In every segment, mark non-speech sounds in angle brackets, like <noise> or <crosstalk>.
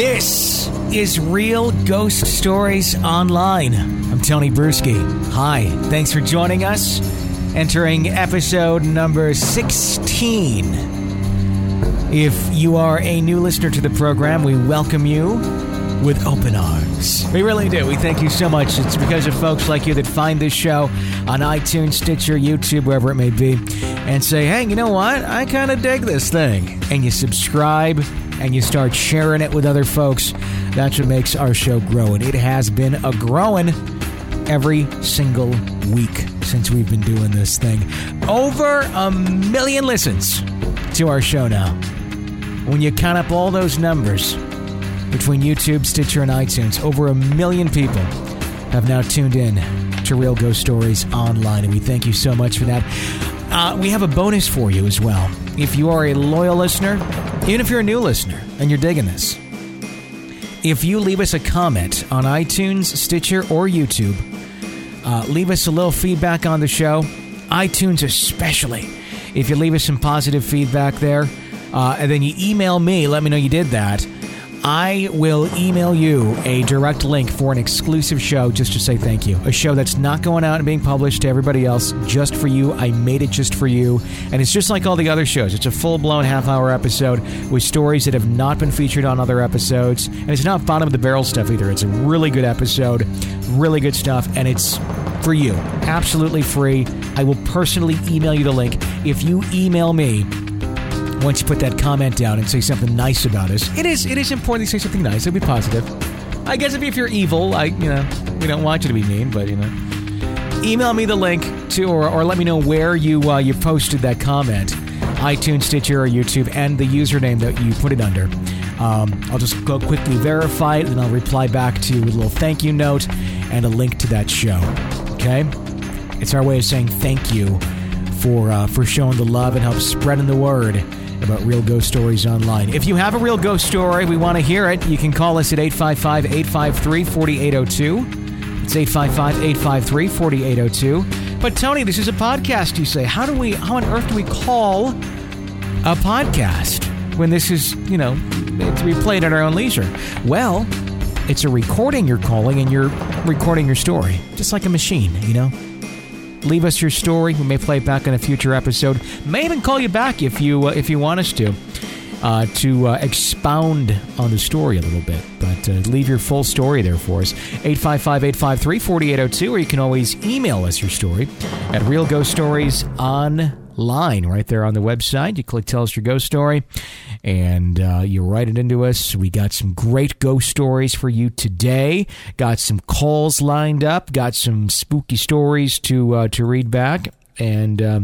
This is Real Ghost Stories Online. I'm Tony Brueski. Hi, thanks for joining us. Entering episode number 16. If you are a new listener to the program, we welcome you with open arms. We really do. We thank you so much. It's because of folks like you that find this show on iTunes, Stitcher, YouTube, wherever it may be, and say, hey, you know what? I kind of dig this thing. And you subscribe and you start sharing it with other folks. That's what makes our show grow. And it has been a growing every single week since we've been doing this thing. Over a million listens to our show now. When you count up all those numbers between YouTube, Stitcher, and iTunes, over a million people have now tuned in to Real Ghost Stories Online, and we thank you so much for that. Uh, we have a bonus for you as well. If you are a loyal listener, even if you're a new listener and you're digging this, if you leave us a comment on iTunes, Stitcher, or YouTube, uh, leave us a little feedback on the show, iTunes especially. If you leave us some positive feedback there, uh, and then you email me, let me know you did that. I will email you a direct link for an exclusive show just to say thank you. A show that's not going out and being published to everybody else, just for you. I made it just for you. And it's just like all the other shows. It's a full blown half hour episode with stories that have not been featured on other episodes. And it's not bottom of the barrel stuff either. It's a really good episode, really good stuff, and it's for you. Absolutely free. I will personally email you the link. If you email me, once you put that comment down and say something nice about us. It is it is important to say something nice. It'll be positive. I guess if, you're evil, I you know we don't want you to be mean, but you know, email me the link to or, or let me know where you uh, you posted that comment, iTunes, Stitcher, or YouTube, and the username that you put it under. Um, I'll just go quickly verify it, and I'll reply back to you with a little thank you note and a link to that show. Okay, it's our way of saying thank you for uh, for showing the love and help spreading the word about real ghost stories online. If you have a real ghost story, we want to hear it. You can call us at 855 853 4802. It's 855 853 4802. But Tony, this is a podcast, you say. How do we, how on earth do we call a podcast when this is, you know, to be played at our own leisure? Well, it's a recording you're calling and you're recording your story, just like a machine, you know? Leave us your story. We may play it back in a future episode. May even call you back if you uh, if you want us to uh, to uh, expound on the story a little bit. But uh, leave your full story there for us. 855-853-4802 or you can always email us your story at Real Ghost Online right there on the website. You click Tell Us Your Ghost Story and uh, you write it into us. We got some great ghost stories for you today. Got some calls lined up. Got some spooky stories to uh, to read back, and uh,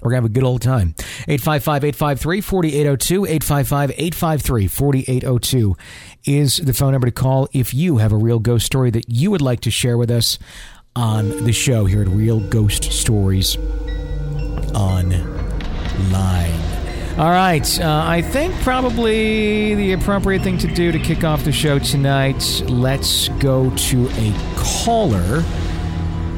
we're gonna have a good old time. 855-853-4802, 855-853-4802 is the phone number to call if you have a real ghost story that you would like to share with us on the show here at Real Ghost Stories Online. All right. Uh, I think probably the appropriate thing to do to kick off the show tonight, let's go to a caller.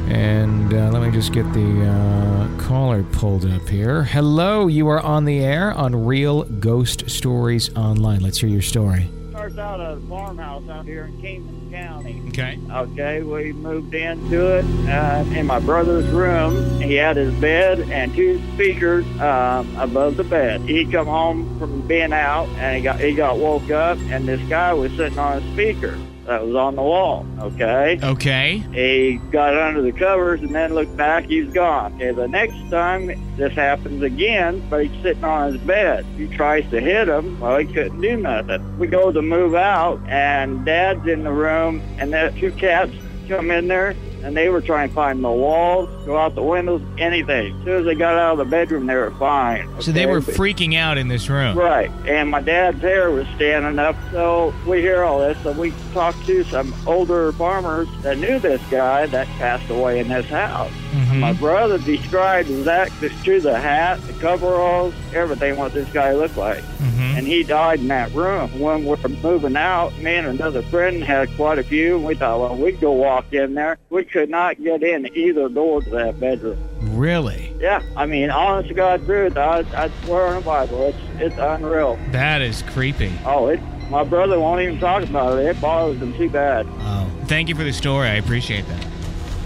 And uh, let me just get the uh, caller pulled up here. Hello, you are on the air on Real Ghost Stories Online. Let's hear your story. Out at a farmhouse out here in Kingman County. Okay. Okay, we moved into it uh, in my brother's room. He had his bed and two speakers um, above the bed. He come home from being out and he got he got woke up and this guy was sitting on a speaker that was on the wall. Okay. Okay. He got under the covers and then looked back. He's gone. Okay, the next time this happens again, but he's sitting on his bed. He tries to hit him. Well, he couldn't do nothing. We go to move out, and Dad's in the room, and the two cats come in there, and they were trying to find the walls, go out the windows, anything. As soon as they got out of the bedroom, they were fine. So they were freaking out in this room. Right, and my dad's hair was standing up, so we hear all this. and we talked to some older farmers that knew this guy that passed away in this house. Mhm. My brother described exactly to the hat, the coveralls, everything what this guy looked like. Mhm. And he died in that room. When we were moving out, me and another friend had quite a few. And we thought, well, we'd go walk in there. We could not get in either door to that bedroom. Really? Yeah, I mean, honest to God truth, I, I swear on the Bible, it's it's unreal. That is creepy. Oh, it My brother won't even talk about it. It bothers him too bad. Oh, thank you for the story. I appreciate that.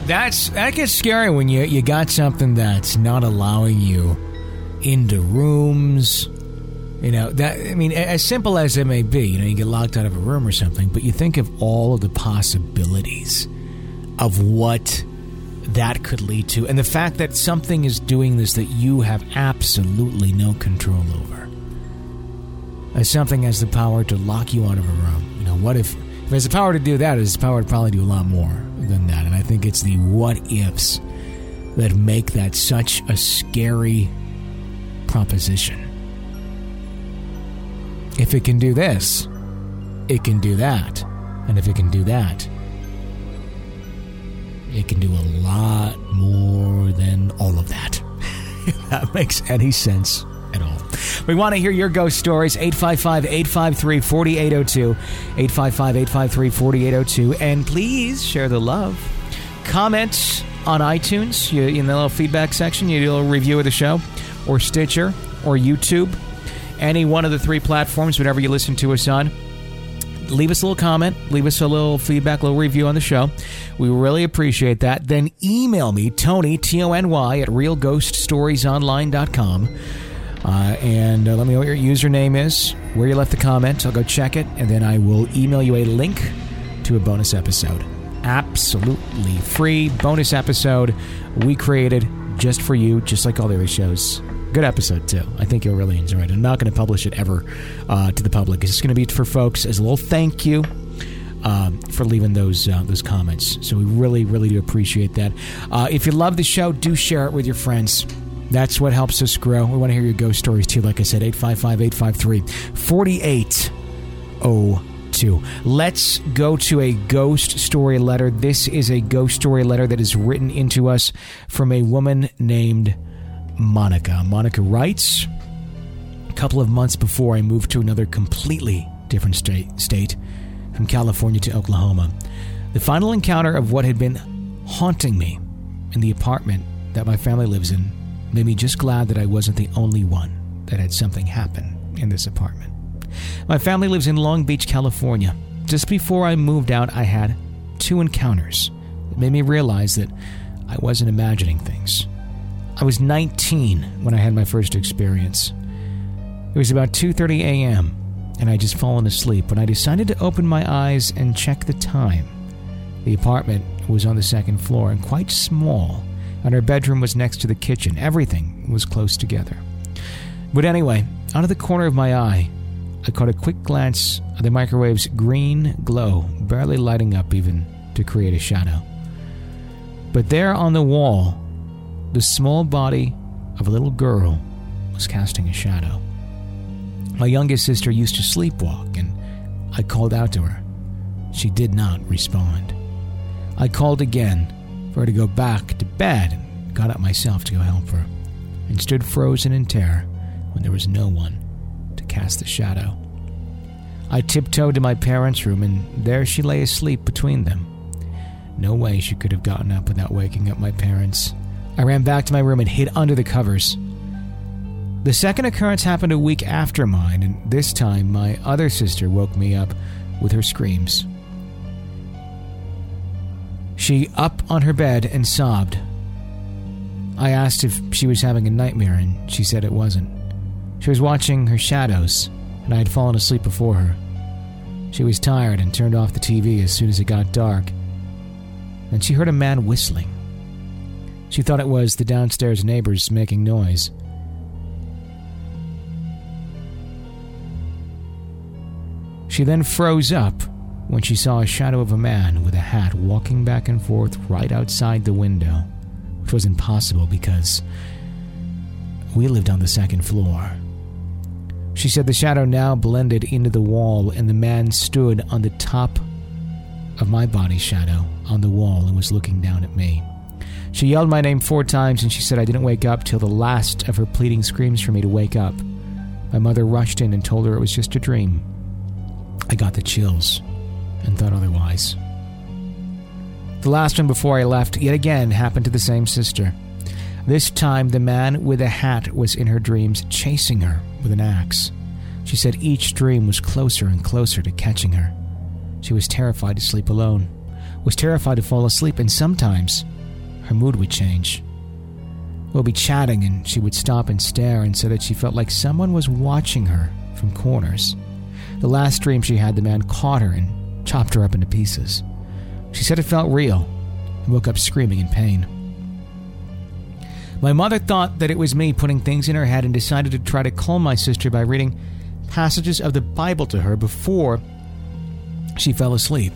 That's that gets scary when you you got something that's not allowing you into rooms. You know that I mean, as simple as it may be, you know, you get locked out of a room or something, but you think of all of the possibilities of what that could lead to, and the fact that something is doing this that you have absolutely no control over. As something has the power to lock you out of a room. You know, what if if it has the power to do that, it has the power to probably do a lot more than that. And I think it's the what ifs that make that such a scary proposition. If it can do this, it can do that. And if it can do that, it can do a lot more than all of that. <laughs> if that makes any sense at all. We want to hear your ghost stories. 855 853 4802. 855 853 4802. And please share the love. Comment on iTunes you, in the little feedback section. You do a little review of the show, or Stitcher, or YouTube. Any one of the three platforms, whatever you listen to us on leave us a little comment, leave us a little feedback, a little review on the show. We really appreciate that. Then email me, Tony, T O N Y, at realghoststoriesonline.com. Uh, and uh, let me know what your username is, where you left the comment. I'll go check it, and then I will email you a link to a bonus episode. Absolutely free bonus episode we created just for you, just like all the other shows. Good episode, too. I think you'll really enjoy it. I'm not going to publish it ever uh, to the public. It's going to be for folks as a little thank you. Um, for leaving those uh, those comments, so we really really do appreciate that. Uh, if you love the show, do share it with your friends. That's what helps us grow. We want to hear your ghost stories too. Like I said, 855 853 4802. Let's go to a ghost story letter. This is a ghost story letter that is written into us from a woman named Monica. Monica writes A couple of months before I moved to another completely different state, state from California to Oklahoma, the final encounter of what had been haunting me in the apartment that my family lives in made me just glad that I wasn't the only one that had something happen in this apartment. My family lives in Long Beach, California. Just before I moved out, I had two encounters that made me realize that I wasn't imagining things. I was 19 when I had my first experience. It was about 2:30 a.m. and I'd just fallen asleep when I decided to open my eyes and check the time. The apartment was on the second floor and quite small, and her bedroom was next to the kitchen. Everything was close together. But anyway, out of the corner of my eye, I caught a quick glance at the microwave's green glow, barely lighting up even to create a shadow. But there on the wall, the small body of a little girl was casting a shadow. My youngest sister used to sleepwalk, and I called out to her. She did not respond. I called again for her to go back to bed and got up myself to go help her, and stood frozen in terror when there was no one to cast the shadow. I tiptoed to my parents' room, and there she lay asleep between them. No way she could have gotten up without waking up my parents. I ran back to my room and hid under the covers. The second occurrence happened a week after mine, and this time my other sister woke me up with her screams. She up on her bed and sobbed. I asked if she was having a nightmare, and she said it wasn't. She was watching her shadows, and I had fallen asleep before her. She was tired and turned off the TV as soon as it got dark. Then she heard a man whistling. She thought it was the downstairs neighbors making noise. She then froze up when she saw a shadow of a man with a hat walking back and forth right outside the window, which was impossible because we lived on the second floor. She said the shadow now blended into the wall, and the man stood on the top of my body shadow on the wall and was looking down at me. She yelled my name four times, and she said I didn't wake up till the last of her pleading screams for me to wake up. My mother rushed in and told her it was just a dream. I got the chills and thought otherwise. The last one before I left yet again happened to the same sister. This time, the man with a hat was in her dreams, chasing her with an axe. She said each dream was closer and closer to catching her. She was terrified to sleep alone, was terrified to fall asleep, and sometimes her mood would change. We'll be chatting, and she would stop and stare and say that she felt like someone was watching her from corners. The last dream she had, the man caught her and chopped her up into pieces. She said it felt real and woke up screaming in pain. My mother thought that it was me putting things in her head and decided to try to calm my sister by reading passages of the Bible to her before she fell asleep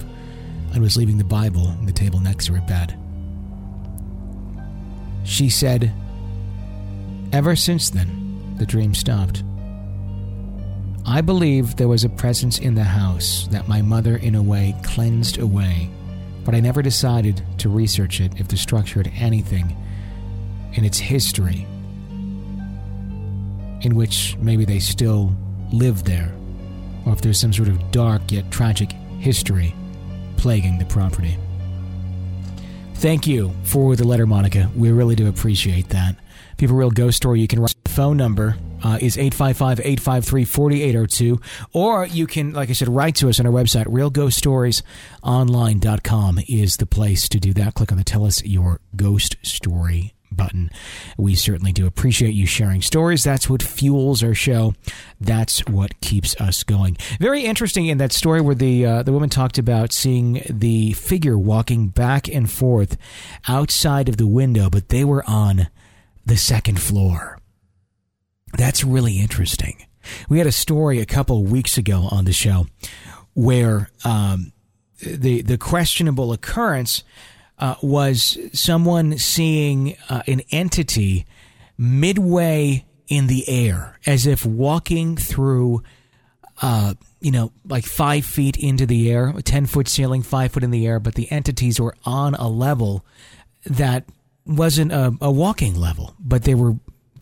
and was leaving the Bible on the table next to her bed. She said, Ever since then, the dream stopped. I believe there was a presence in the house that my mother, in a way, cleansed away, but I never decided to research it if the structure had anything in its history in which maybe they still live there, or if there's some sort of dark yet tragic history plaguing the property. Thank you for the letter, Monica. We really do appreciate that. If you have a real ghost story, you can write the phone number uh, is 855-853-4802 or you can like i said write to us on our website realghoststoriesonline.com is the place to do that click on the tell us your ghost story button. We certainly do appreciate you sharing stories. That's what fuels our show. That's what keeps us going. Very interesting in that story where the uh, the woman talked about seeing the figure walking back and forth outside of the window, but they were on the second floor. That's really interesting. We had a story a couple weeks ago on the show where um, the the questionable occurrence uh, was someone seeing uh, an entity midway in the air, as if walking through, uh, you know, like five feet into the air, a 10 foot ceiling, five foot in the air, but the entities were on a level that wasn't a, a walking level, but they were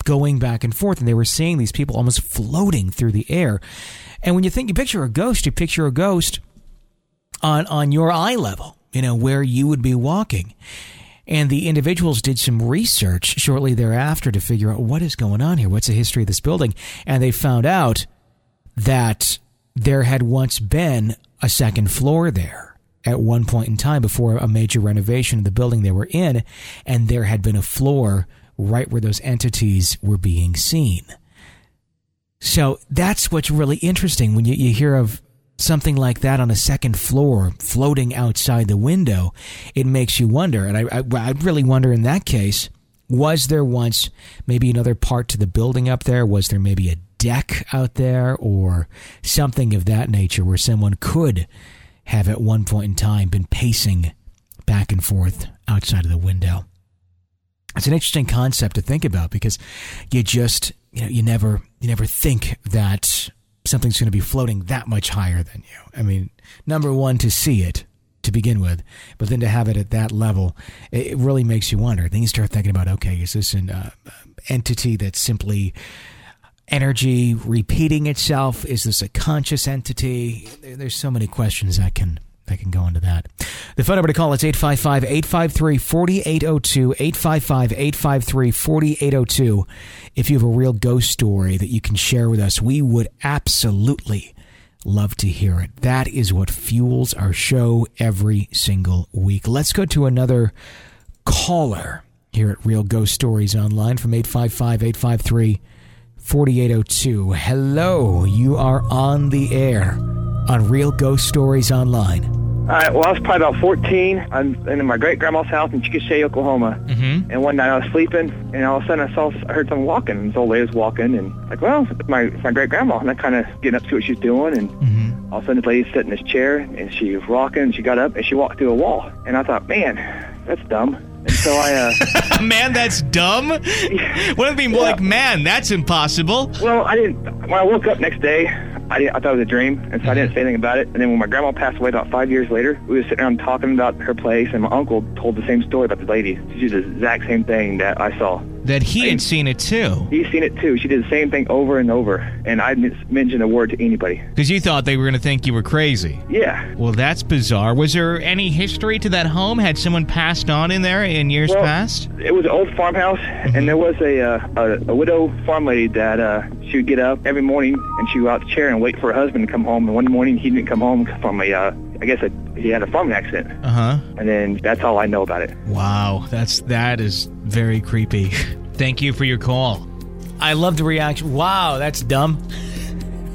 going back and forth and they were seeing these people almost floating through the air. And when you think you picture a ghost, you picture a ghost on, on your eye level you know, where you would be walking. And the individuals did some research shortly thereafter to figure out what is going on here. What's the history of this building? And they found out that there had once been a second floor there at one point in time before a major renovation of the building they were in. And there had been a floor right where those entities were being seen. So that's what's really interesting when you, you hear of something like that on a second floor floating outside the window, it makes you wonder. And I, I, I really wonder in that case, was there once maybe another part to the building up there? Was there maybe a deck out there or something of that nature where someone could have at one point in time been pacing back and forth outside of the window? It's an interesting concept to think about because you just you know you never you never think that something's going to be floating that much higher than you. I mean, number one, to see it to begin with, but then to have it at that level, it really makes you wonder. Then you start thinking about, okay, is this an uh, entity that's simply energy repeating itself? Is this a conscious entity? There's so many questions that can that can go into that. The phone number to call is 855 853 4802. 855 853 4802. If you have a real ghost story that you can share with us, we would absolutely love to hear it. That is what fuels our show every single week. Let's go to another caller here at Real Ghost Stories Online from 855 853 4802. Hello, you are on the air on Real Ghost Stories Online. All right, well, I was probably about 14. I'm in my great grandma's house in Chickasha, Oklahoma. Mm-hmm. And one night I was sleeping, and all of a sudden I saw, I heard someone walking. And this old lady was walking, and like, well, it's my it's my great grandma. And I kind of getting up to see what she's doing, and Mm-hmm. all of a sudden this lady's sitting in this chair, and she was rocking. And she got up, and she walked through a wall. And I thought, man, that's dumb. So I, uh, <laughs> man, that's dumb. Wouldn't it be more Yeah. like, man, that's impossible? well, I didn't. When I woke up next day, I, didn't, I thought it was a dream, and so I didn't say anything about it. And then when my grandma passed away about five years later, we were sitting around talking about her place, and my uncle told the same story about the lady. She did the exact same thing that I saw. That he had seen it too. He's seen it too. She did the same thing over and over, and I didn't mention a word to anybody. Because you thought they were going to think you were crazy. Yeah. Well, that's bizarre. Was there any history to that home? Had someone passed on in there in years Well, past? It was an old farmhouse, and there was a, uh, a a widow farm lady that uh, she would get up every morning and she would go out the chair and wait for her husband to come home. And one morning he didn't come home from a, uh, I guess a, he had a farming accident, Uh huh. and then that's all I know about it. Wow, that's that is very creepy. <laughs> Thank you for your call. I love the reaction. Wow, that's dumb.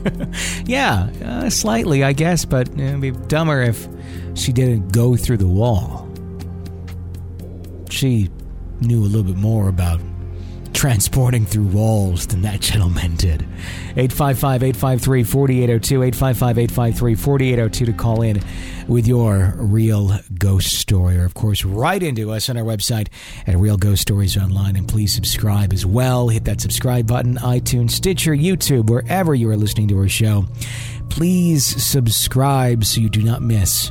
<laughs> yeah, uh, slightly, I guess, but it'd be dumber if she didn't go through the wall. She knew a little bit more about transporting through walls than that gentleman did. 855 853 4802, 855 853 4802 to call in with your real ghost story. Or, of course, write into us on our website at Real Ghost Stories Online. And please subscribe as well. Hit that subscribe button, iTunes, Stitcher, YouTube, wherever you are listening to our show. Please subscribe so you do not miss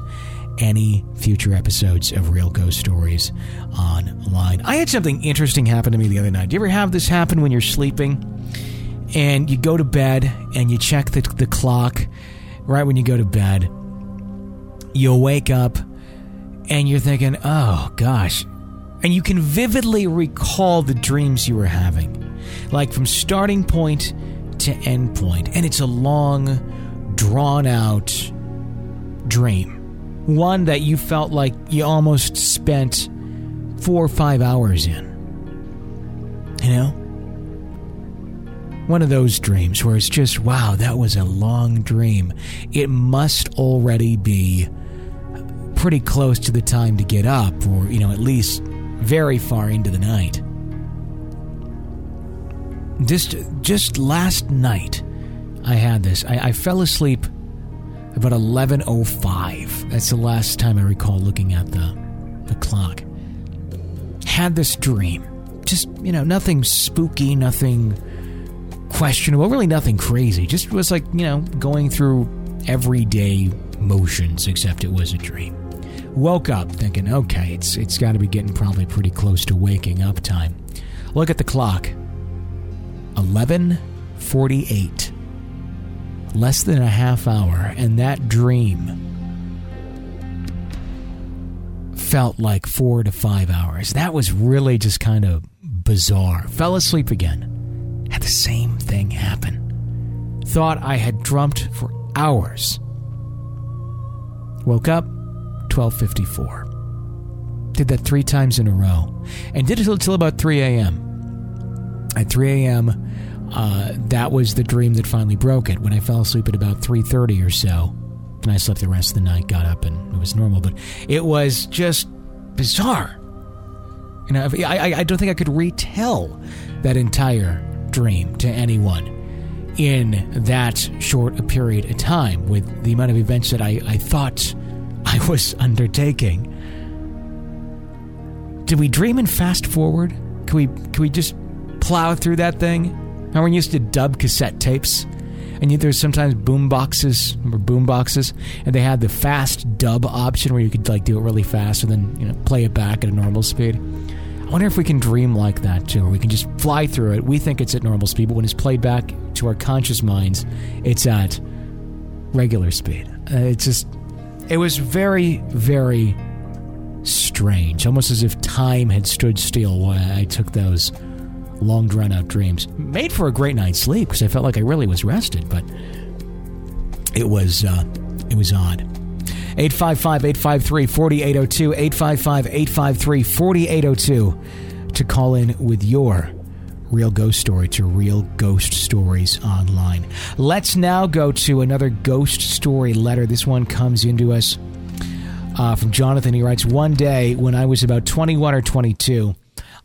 any future episodes of Real Ghost Stories online. I had something interesting happen to me the other night. Do you ever have this happen when you're sleeping and you go to bed and you check the, the clock right when you go to bed? You'll wake up and you're thinking, oh gosh. And you can vividly recall the dreams you were having, like from starting point to end point. And it's a long, drawn out dream one that you felt like you almost spent four or five hours in. You know? One of those dreams where it's just, wow, that was a long dream. It must already be pretty close to the time to get up, or, you know, at least very far into the night. Just, just last night, I had this. I, I fell asleep about 11:05. That's the last time I recall looking at the the clock. Had this dream. Just, you know, nothing spooky, nothing questionable, really nothing crazy. Just was like, you know, going through everyday motions except it was a dream. Woke up thinking, okay, it's it's got to be getting probably pretty close to waking up time. Look at the clock. 11:48 less than a half hour, and that dream felt like four to five hours. That was really just kind of bizarre. Fell asleep again. Had the same thing happen. Thought I had dreamt for hours. Woke up 1254. Did that three times in a row. And did it until about 3 a.m. At 3 a.m., uh, that was the dream that finally broke it when I fell asleep at about 3.30 or so. And I slept the rest of the night, got up, and it was normal. But it was just bizarre. You know, I, I, I don't think I could retell that entire dream to anyone in that short a period of time with the amount of events that I, I thought I was <laughs> undertaking. Did we dream and fast forward? Can we can we just plow through that thing? When you used to dub cassette tapes? And yet there's sometimes boom boxes, remember boom boxes, and they had the fast dub option where you could like do it really fast and then you know play it back at a normal speed. I wonder if we can dream like that too, where we can just fly through it. We think it's at normal speed, but when it's played back to our conscious minds, it's at regular speed. Uh, it's just, it was very, very strange, almost as if time had stood still while I took those long drawn out dreams. Made for a great night's sleep because I felt like I really was rested, but it was uh, it was odd. 855-853-4802 855-853-4802 to call in with your real ghost story to real ghost stories online let's now go to another ghost story letter this one comes into us uh, from jonathan he writes one day when i was about 21 or 22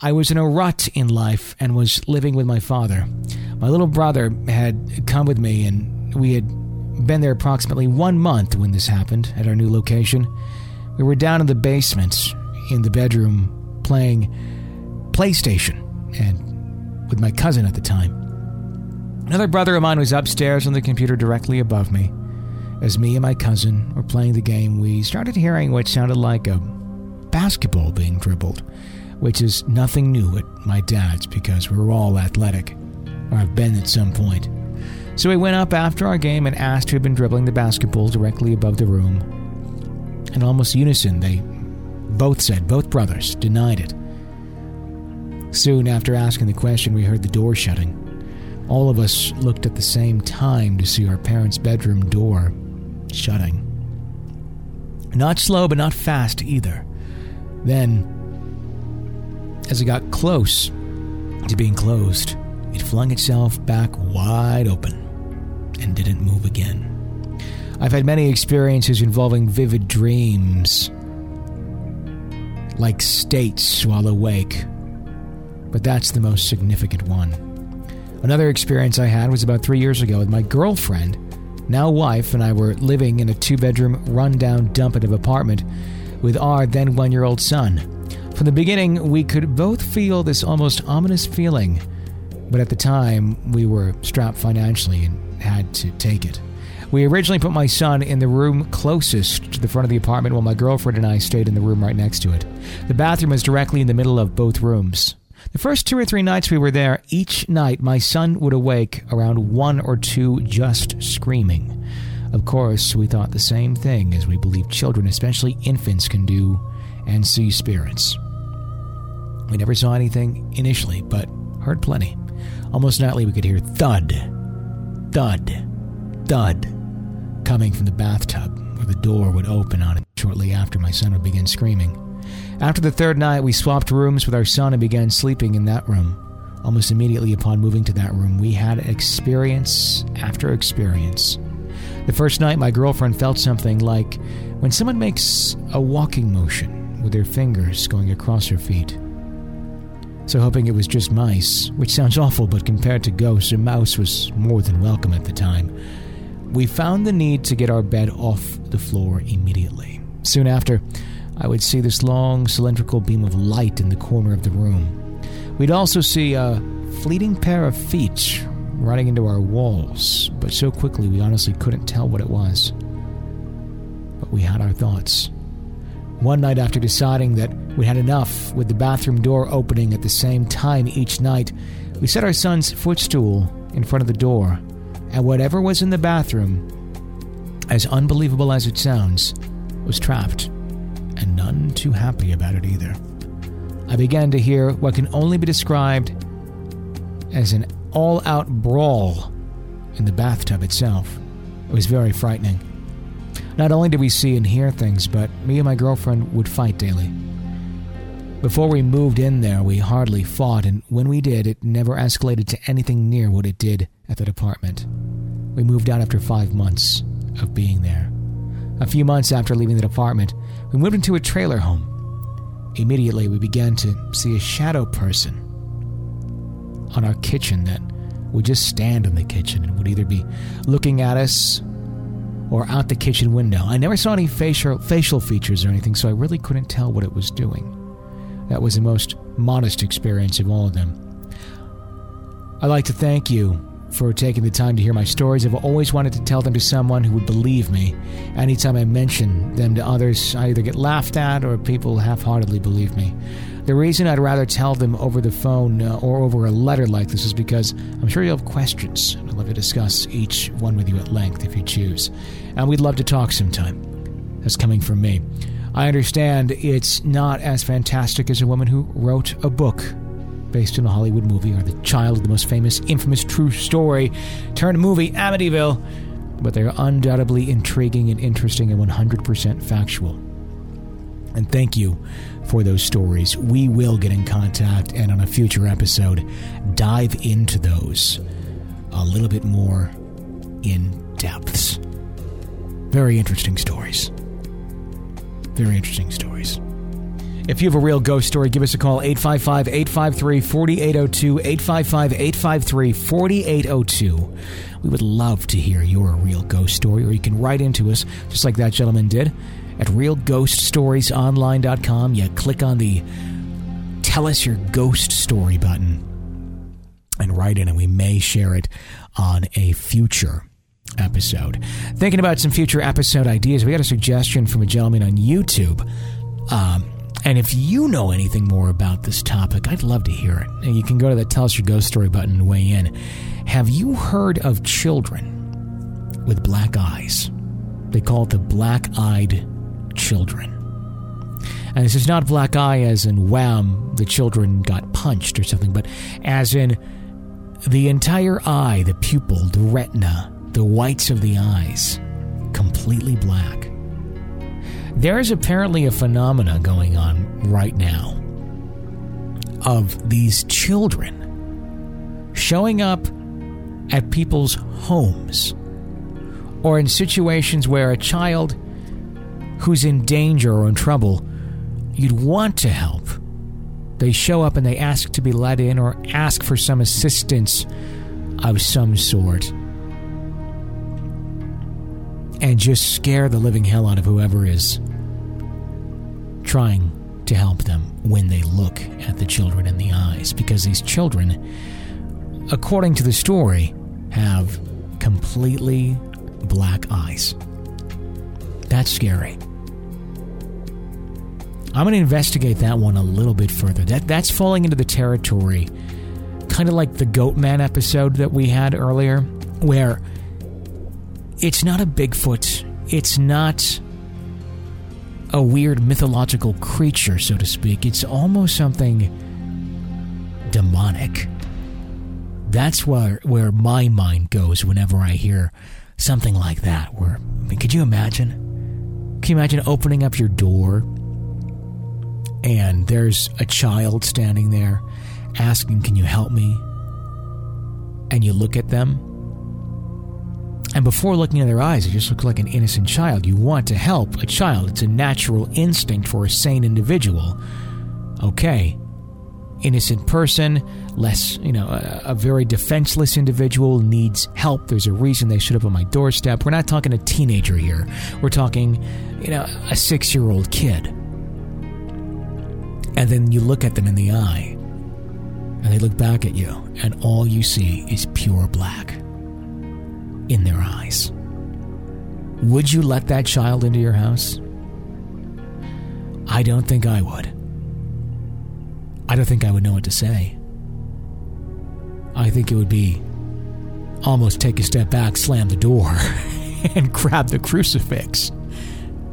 I was in a rut in life and was living with my father. My little brother had come with me, and we had been there approximately one month when this happened at our new location. We were down in the basement in the bedroom playing PlayStation and with my cousin at the time. Another brother of mine was upstairs on the computer directly above me. As me and my cousin were playing the game, we started hearing what sounded like a basketball being dribbled which is nothing new at my dad's because we're all athletic, or have been at some point. So we went up after our game and asked who had been dribbling the basketball directly above the room. In almost unison, they both said, both brothers denied it. Soon after asking the question, we heard the door shutting. All of us looked at the same time to see our parents' bedroom door shutting. Not slow, but not fast either. Then, as it got close to being closed, it flung itself back wide open and didn't move again. I've had many experiences involving vivid dreams, like states while awake, but that's the most significant one. Another experience I had was about three years ago with my girlfriend, now wife, and I were living in a two bedroom, rundown dump of an apartment with our then one year old son. From the beginning, we could both feel this almost ominous feeling, but at the time, we were strapped financially and had to take it. We originally put my son in the room closest to the front of the apartment while my girlfriend and I stayed in the room right next to it. The bathroom was directly in the middle of both rooms. The first two or three nights we were there, each night my son would awake around one or two just screaming. Of course, we thought the same thing as we believe children, especially infants, can do and see spirits. We never saw anything initially, but heard plenty. Almost nightly we could hear thud, thud, thud coming from the bathtub, where the door would open on it shortly after my son would begin screaming. After the third night, we swapped rooms with our son and began sleeping in that room. Almost immediately upon moving to that room, we had experience after experience. The first night, my girlfriend felt something like when someone makes a walking motion with their fingers going across her feet. So, hoping it was just mice, which sounds awful, but compared to ghosts, a mouse was more than welcome at the time, we found the need to get our bed off the floor immediately. Soon after, I would see this long cylindrical beam of light in the corner of the room. We'd also see a fleeting pair of feet running into our walls, but so quickly we honestly couldn't tell what it was. But we had our thoughts. One night, after deciding that we had enough with the bathroom door opening at the same time each night, we set our son's footstool in front of the door, and whatever was in the bathroom, as unbelievable as it sounds, was trapped and none too happy about it either. I began to hear what can only be described as an all out brawl in the bathtub itself. It was very frightening. Not only did we see and hear things, but me and my girlfriend would fight daily. Before we moved in there, we hardly fought, and when we did, it never escalated to anything near what it did at that apartment. We moved out after five months of being there. A few months after leaving the apartment, we moved into a trailer home. Immediately, we began to see a shadow person on our kitchen that would just stand in the kitchen and would either be looking at us or out the kitchen window. I never saw any facial facial features or anything, so I really couldn't tell what it was doing. That was the most modest experience of all of them. I'd like to thank you for taking the time to hear my stories. I've always wanted to tell them to someone who would believe me. Anytime I mention them to others, I either get laughed at or people half heartedly believe me. The reason I'd rather tell them over the phone uh, or over a letter like this is because I'm sure you'll have questions, I'd love to discuss each one with you at length if you choose. And we'd love to talk sometime. That's coming from me. I understand it's not as fantastic as a woman who wrote a book based on a Hollywood movie or the child of the most famous, infamous true story turned movie Amityville, but they're undoubtedly intriguing and interesting and 100% factual. And thank you for those stories. We will get in contact and on a future episode dive into those a little bit more in depths. Very interesting stories. Very interesting stories. If you have a real ghost story, give us a call 855 853 4802. 855 853 4802. We would love to hear your real ghost story, or you can write into us, just like that gentleman did, at realghoststoriesonline.com. You click on the Tell Us Your Ghost Story button and write in, and we may share it on a future episode. Thinking about some future episode ideas, we got a suggestion from a gentleman on YouTube. Um, And if you know anything more about this topic, I'd love to hear it. And you can go to the Tell Us Your Ghost Story button and weigh in. Have you heard of children with black eyes? They call it the black eyed children. And this is not black eye as in wham, the children got punched or something, but as in the entire eye, the pupil, the retina, the whites of the eyes, completely black. There is apparently a phenomena going on right now of these children showing up at people's homes or in situations where a child who's in danger or in trouble you'd want to help. They show up and they ask to be let in or ask for some assistance of some sort. And just scare the living hell out of whoever is trying to help them when they look at the children in the eyes. Because these children, according to the story, have completely black eyes. That's scary. I'm going to investigate that one a little bit further. That that's falling into the territory, kind of like the Goat Man episode that we had earlier, where it's not a Bigfoot, it's not a weird mythological creature, so to speak. It's almost something demonic. That's where where my mind goes whenever I hear something like that. Where I mean, could you imagine? Can you imagine opening up your door? and there's a child standing there asking, Can you help me? And you look at them. And before looking in their eyes, it just looks like an innocent child. You want to help a child. It's a natural instinct for a sane individual. Okay. Innocent person, less, you know, a, a very defenseless individual needs help. There's a reason they should up on my doorstep. We're not talking a teenager here. We're talking, you know, a six year old kid and then you look at them in the eye, and they look back at you, and all you see is pure black in their eyes. Would you let that child into your house? I don't think I would. I don't think I would know what to say. I think it would be almost take a step back, slam the door, <laughs> and grab the crucifix.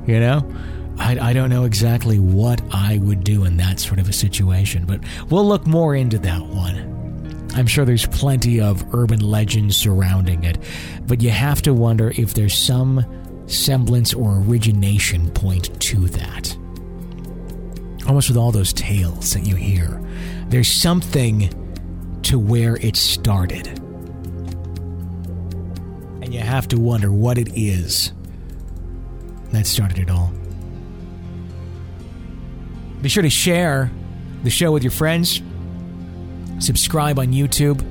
You know? I, I don't know exactly what I would do in that sort of a situation, but we'll look more into that one. I'm sure there's plenty of urban legends surrounding it, but you have to wonder if there's some semblance or origination point to that. Almost with all those tales that you hear, there's something to where it started. And you have to wonder what it is that started it all. Be sure to share the show with your friends. Subscribe on YouTube.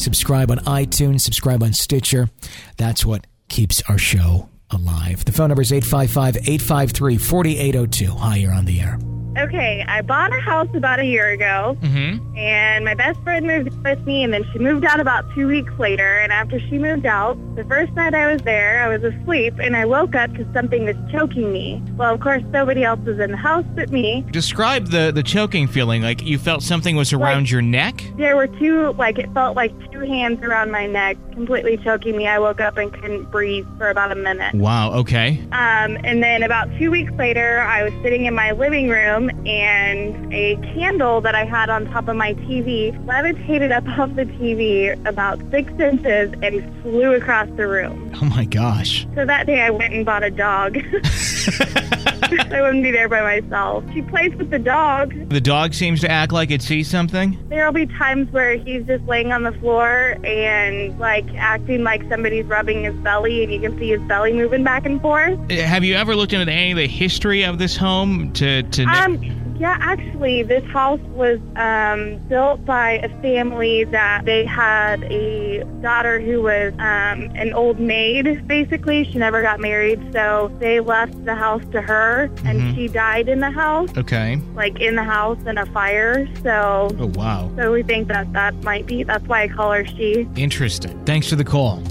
Subscribe on iTunes. Subscribe on Stitcher. That's what keeps our show alive. The phone number is 855 853 4802. Hi, you're on the air. Okay, I bought a house about a year ago, Mm-hmm. and my best friend moved in with me, and then she moved out about two weeks later. And after she moved out, the first night I was there, I was asleep, and I woke up because something was choking me. Well, of course, nobody else was in the house but me. Describe the the choking feeling. Like you felt something was around Like- your neck. There were two, like it felt like two hands around my neck, completely choking me. I woke up and couldn't breathe for about a minute. Wow. Okay. Um, and then about two weeks later, I was sitting in my living room and a candle that I had on top of my TV levitated up <laughs> off the TV about six inches and flew across the room. Oh my gosh. So that day I went and bought a dog. <laughs> <laughs> I wouldn't be there by myself. She plays with the dog. The dog seems to act like it sees something. There'll be times where he's just laying on the floor and like acting like somebody's rubbing his belly and you can see his belly moving back and forth. Have you ever looked into any of the history of this home to to? Um, yeah, actually, this house was um, built by a family that they had a daughter who was um, an old maid, basically. She never got married, so they left the house to her, and Mhm. she died in the house, okay. like in the house in a fire. So, Oh wow. so we think that that might be. That's why I call her she. Interesting. Thanks for the call.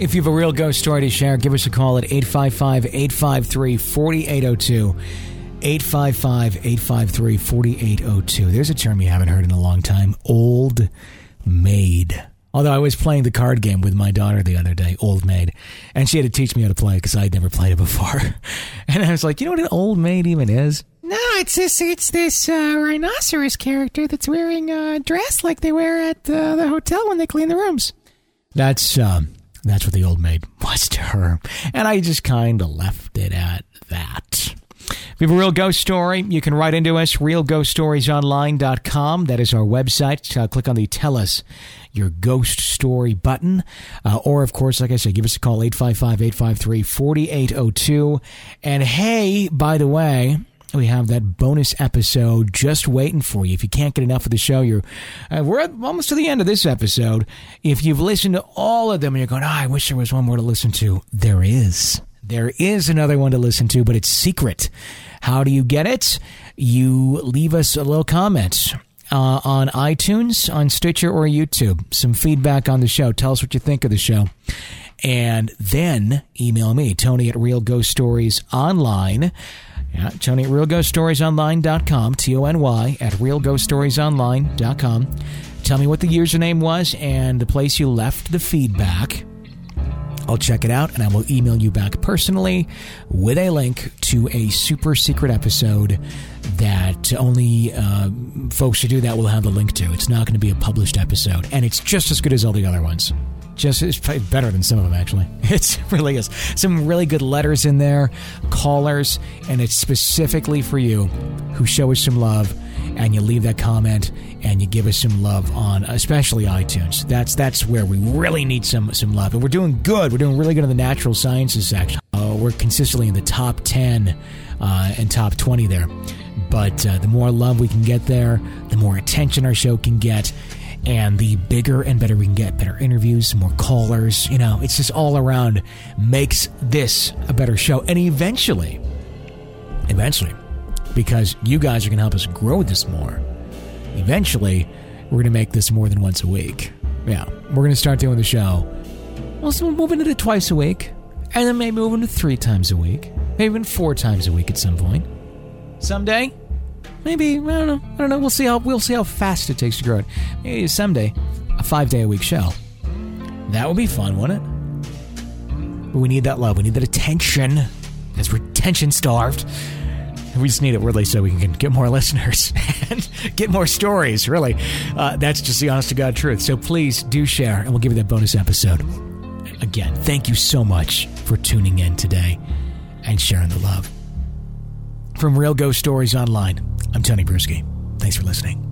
If you have a real ghost story to share, give us a call at 855 853 4802. 855 853 4802. There's a term you haven't heard in a long time old maid. Although I was playing the card game with my daughter the other day, Old Maid, and she had to teach me how to play because I'd never played it before. <laughs> And I was like, you know what an old maid even is? No, it's this it's this uh, rhinoceros character that's wearing a dress like they wear at uh, the hotel when they clean the rooms. That's um, that's what the old maid was to her, and I just kind of left it at that. If you have a real ghost story, you can write into us, realghoststoriesonline.com. That is our website. Uh, click on the Tell Us Your Ghost Story button. Uh, or, of course, like I said, give us a call, 855 853 4802. And hey, by the way, we have that bonus episode just waiting for you. If you can't get enough of the show, you're uh, we're almost to the end of this episode. If you've listened to all of them and you're going, oh, I wish there was one more to listen to, there is. There is another one to listen to, but it's secret. How do you get it? You leave us a little comment. Uh, on iTunes, on Stitcher, or YouTube. Some feedback on the show. Tell us what you think of the show. And then email me, Tony at Real Ghost Stories Online. Yeah, Tony at Real Ghost Stories RealGhostStoriesOnline.com, T O N Y at Real Ghost Stories RealGhostStoriesOnline.com. Tell me what the username was and the place you left the feedback. I'll check it out and I will email you back personally with a link to a super secret episode that only uh, folks who do that will have the link to. It's not going to be a published episode, and it's just as good as all the other ones. Just it's better than some of them actually. <laughs> It really is. Some really good letters in there, callers, and it's specifically for you who show us some love and you leave that comment and you give us some love on especially iTunes. That's that's where we really need some some love. And we're doing good. We're doing really good in the natural sciences section. Uh, we're consistently in the top 10 uh, and top 20 there. But uh, the more love we can get there, the more attention our show can get and the bigger and better we can get better interviews more callers you know it's just all around makes this a better show and eventually eventually because you guys are going to help us grow this more eventually we're going to make this more than once a week yeah we're going to start doing the show well moving it twice a week and then maybe move into three times a week maybe even four times a week at some point someday maybe I don't know. I don't know. We'll see how we'll see how fast it takes to grow it. Maybe someday a five day a week show. That would be fun, wouldn't it? But we need that love. We need that attention, because we're attention starved. We just need it really so we can get more <laughs> listeners and get more stories. Really, uh, that's just the honest to God truth. So please do share, and we'll give you that bonus episode. Again, thank you so much for tuning in today and sharing the love. From Real Ghost Stories Online, I'm Tony Brueski. Thanks for listening.